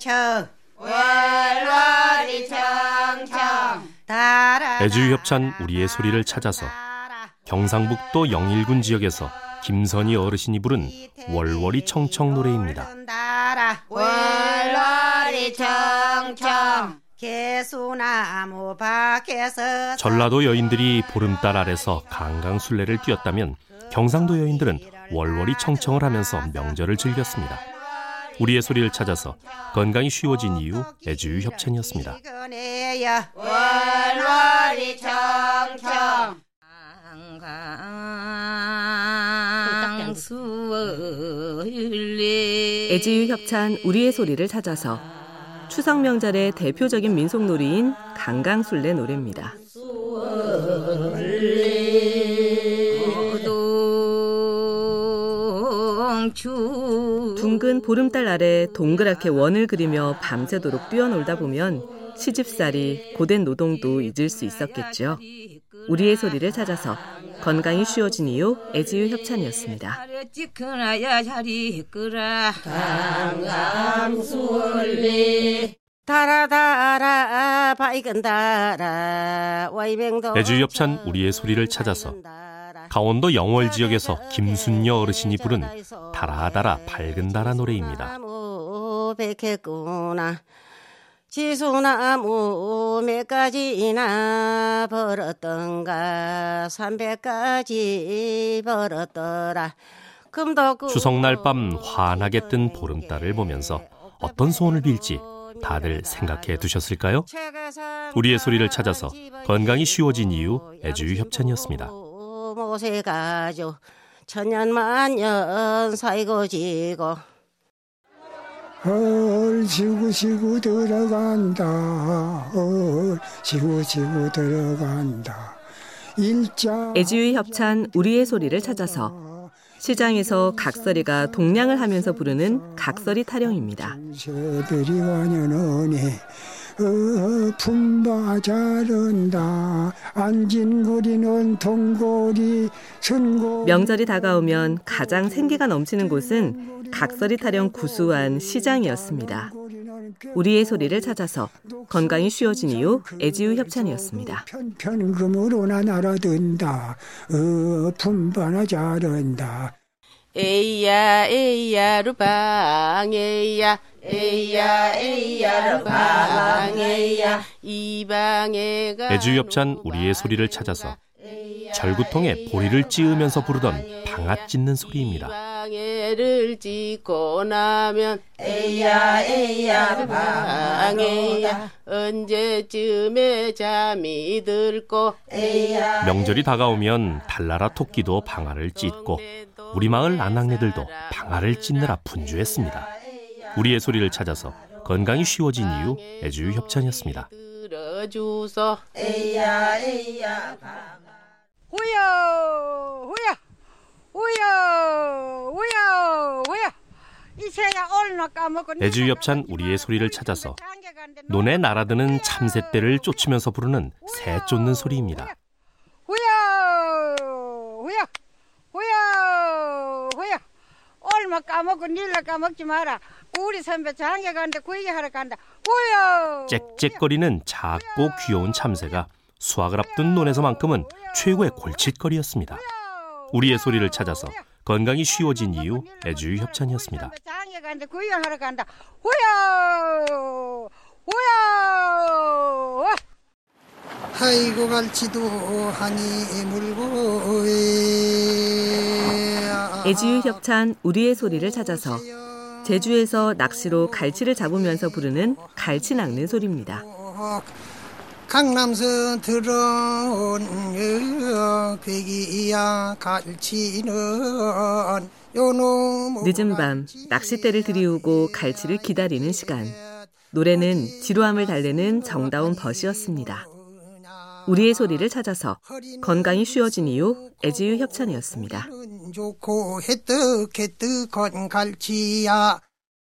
청청. 월월이 청청. 애주협찬 우리의 소리를 찾아서 경상북도 영일군 지역에서 김선희 어르신이 부른 월월이 청청 노래입니다. 월월이 청청. 개수나무 밖에서 전라도 여인들이 보름달 아래서 강강술래를 뛰었다면 경상도 여인들은 월월이 청청을 하면서 명절을 즐겼습니다. 우리의 소리를 찾아서 건강이 쉬워진 이유 애주유 협찬이었습니다. 월월이 청청 애지유 협찬 우리의 소리를 찾아서 추석 명절의 대표적인 민속놀이인 강강술래 노래입니다. 둥근 보름달 아래 동그랗게 원을 그리며 밤새도록 뛰어놀다 보면 시집살이 고된 노동도 잊을 수 있었겠죠. 우리의 소리를 찾아서 건강이 쉬워진 이유 애지유 협찬이었습니다. 애주유 협찬 우리의 소리를 찾아서 강원도 영월 지역에서 김순녀 어르신이 부른 달아달아 밝은 달아 노래입니다. 백했구나 지수나무 몇 가지나 벌었던가 삼백 가지 벌었더라 추석날 밤 환하게 뜬 보름달을 보면서 어떤 소원을 빌지 다들 생각해 두셨을까요? 우리의 소리를 찾아서 건강이 쉬워진 이유 애주유 협찬이었습니다. 모세 가죠. 천년만년 살고 지고. 헐 지구 지구 들어간다. 헐 지구 지구 들어간다. 일자 애지유 협찬 우리의 소리를 찾아서 시장에서 각설이가 동냥을 하면서 부르는 각설이 타령입니다. 어, 품바 자른다 안진고리는 동고리 선고 명절이 다가오면 가장 생기가 넘치는 곳은 각설이 타령 구수한 시장이었습니다. 우리의 소리를 찾아서 건강이 쉬워진 이유 애지유 협찬이었습니다. 편편금으로나 날아든다. 어, 품바나 자른다. 에이야 에이야 루방 에이야 에이야 에이야 루방 에이야. 이 방에 가 애주유 협찬 우리의 소리를 찾아서 절구통에 보리를 찌으면서 부르던 방아 찢는 소리입니다. 방해를 찢고 나면 에이야 에이야 방해야. 언제쯤에 잠이 들고 명절이 다가오면 달나라 토끼도 방아를 찢고 우리 마을 아낙네들도 방아를 찢느라 분주했습니다. 우리의 소리를 찾아서 건강이 쉬워진 이유 애주유 협찬이었습니다. 후여 후여 후여 후여 후여 이새야 얼나 까먹고 애주유 협찬 우리의 소리를 찾아서 논에 날아드는 참새떼를 쫓으면서 부르는 새 쫓는 소리입니다. 후여 후여 후여 후여 얼마 까먹고 닐라 까먹지 마라. 우리 선배 장계 간다 구이 하러 간다. 후여! 짹짹거리는 작고 귀여운 참새가 수확을 앞둔 논에서만큼은 최고의 골칫거리였습니다. 우리의 소리를 찾아서 건강이 쉬워진 이유 애주유 협찬이었습니다. 장계 간다 구이 하러 간다. 후여! 후여! 아이고 갈지도 하니 물고 애지유 협찬 우리의 소리를 찾아서 제주에서 낚시로 갈치를 잡으면서 부르는 갈치 낚는 소리입니다. 강남선 들어온 괴기야 갈치는 늦은 밤 낚싯대를 들이우고 갈치를 기다리는 시간. 노래는 지루함을 달래는 정다운 벗이었습니다. 우리의 소리를 찾아서 건강이 쉬워진 이유 애지유 협찬이었습니다. 좋고 해떡해떡한 갈치야